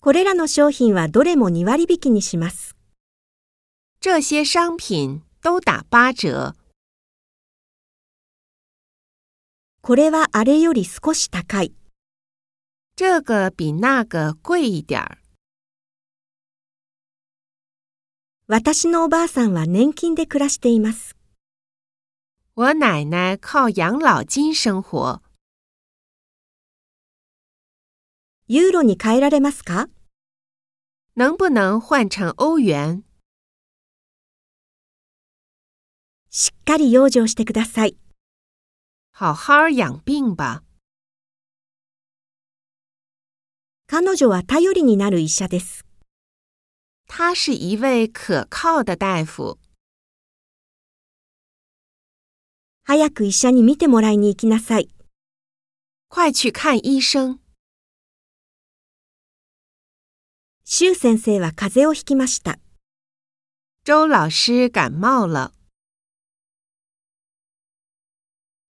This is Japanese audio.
これらの商品はどれも2割引きにします。这些商品都打八折。これはあれより少し高い。这个比那个贵一点儿。私のおばあさんは年金で暮らしています。我奶奶靠养老金生活。ユーロに変えられますか？能不能换成欧元？しっかり養生してください。好好养病吧。彼女は頼りになる医者です。他是一位可靠的大夫。早く医者に診てもらいに行きなさい。快去看医生。周先生は風邪をひきました。周老师感冒了。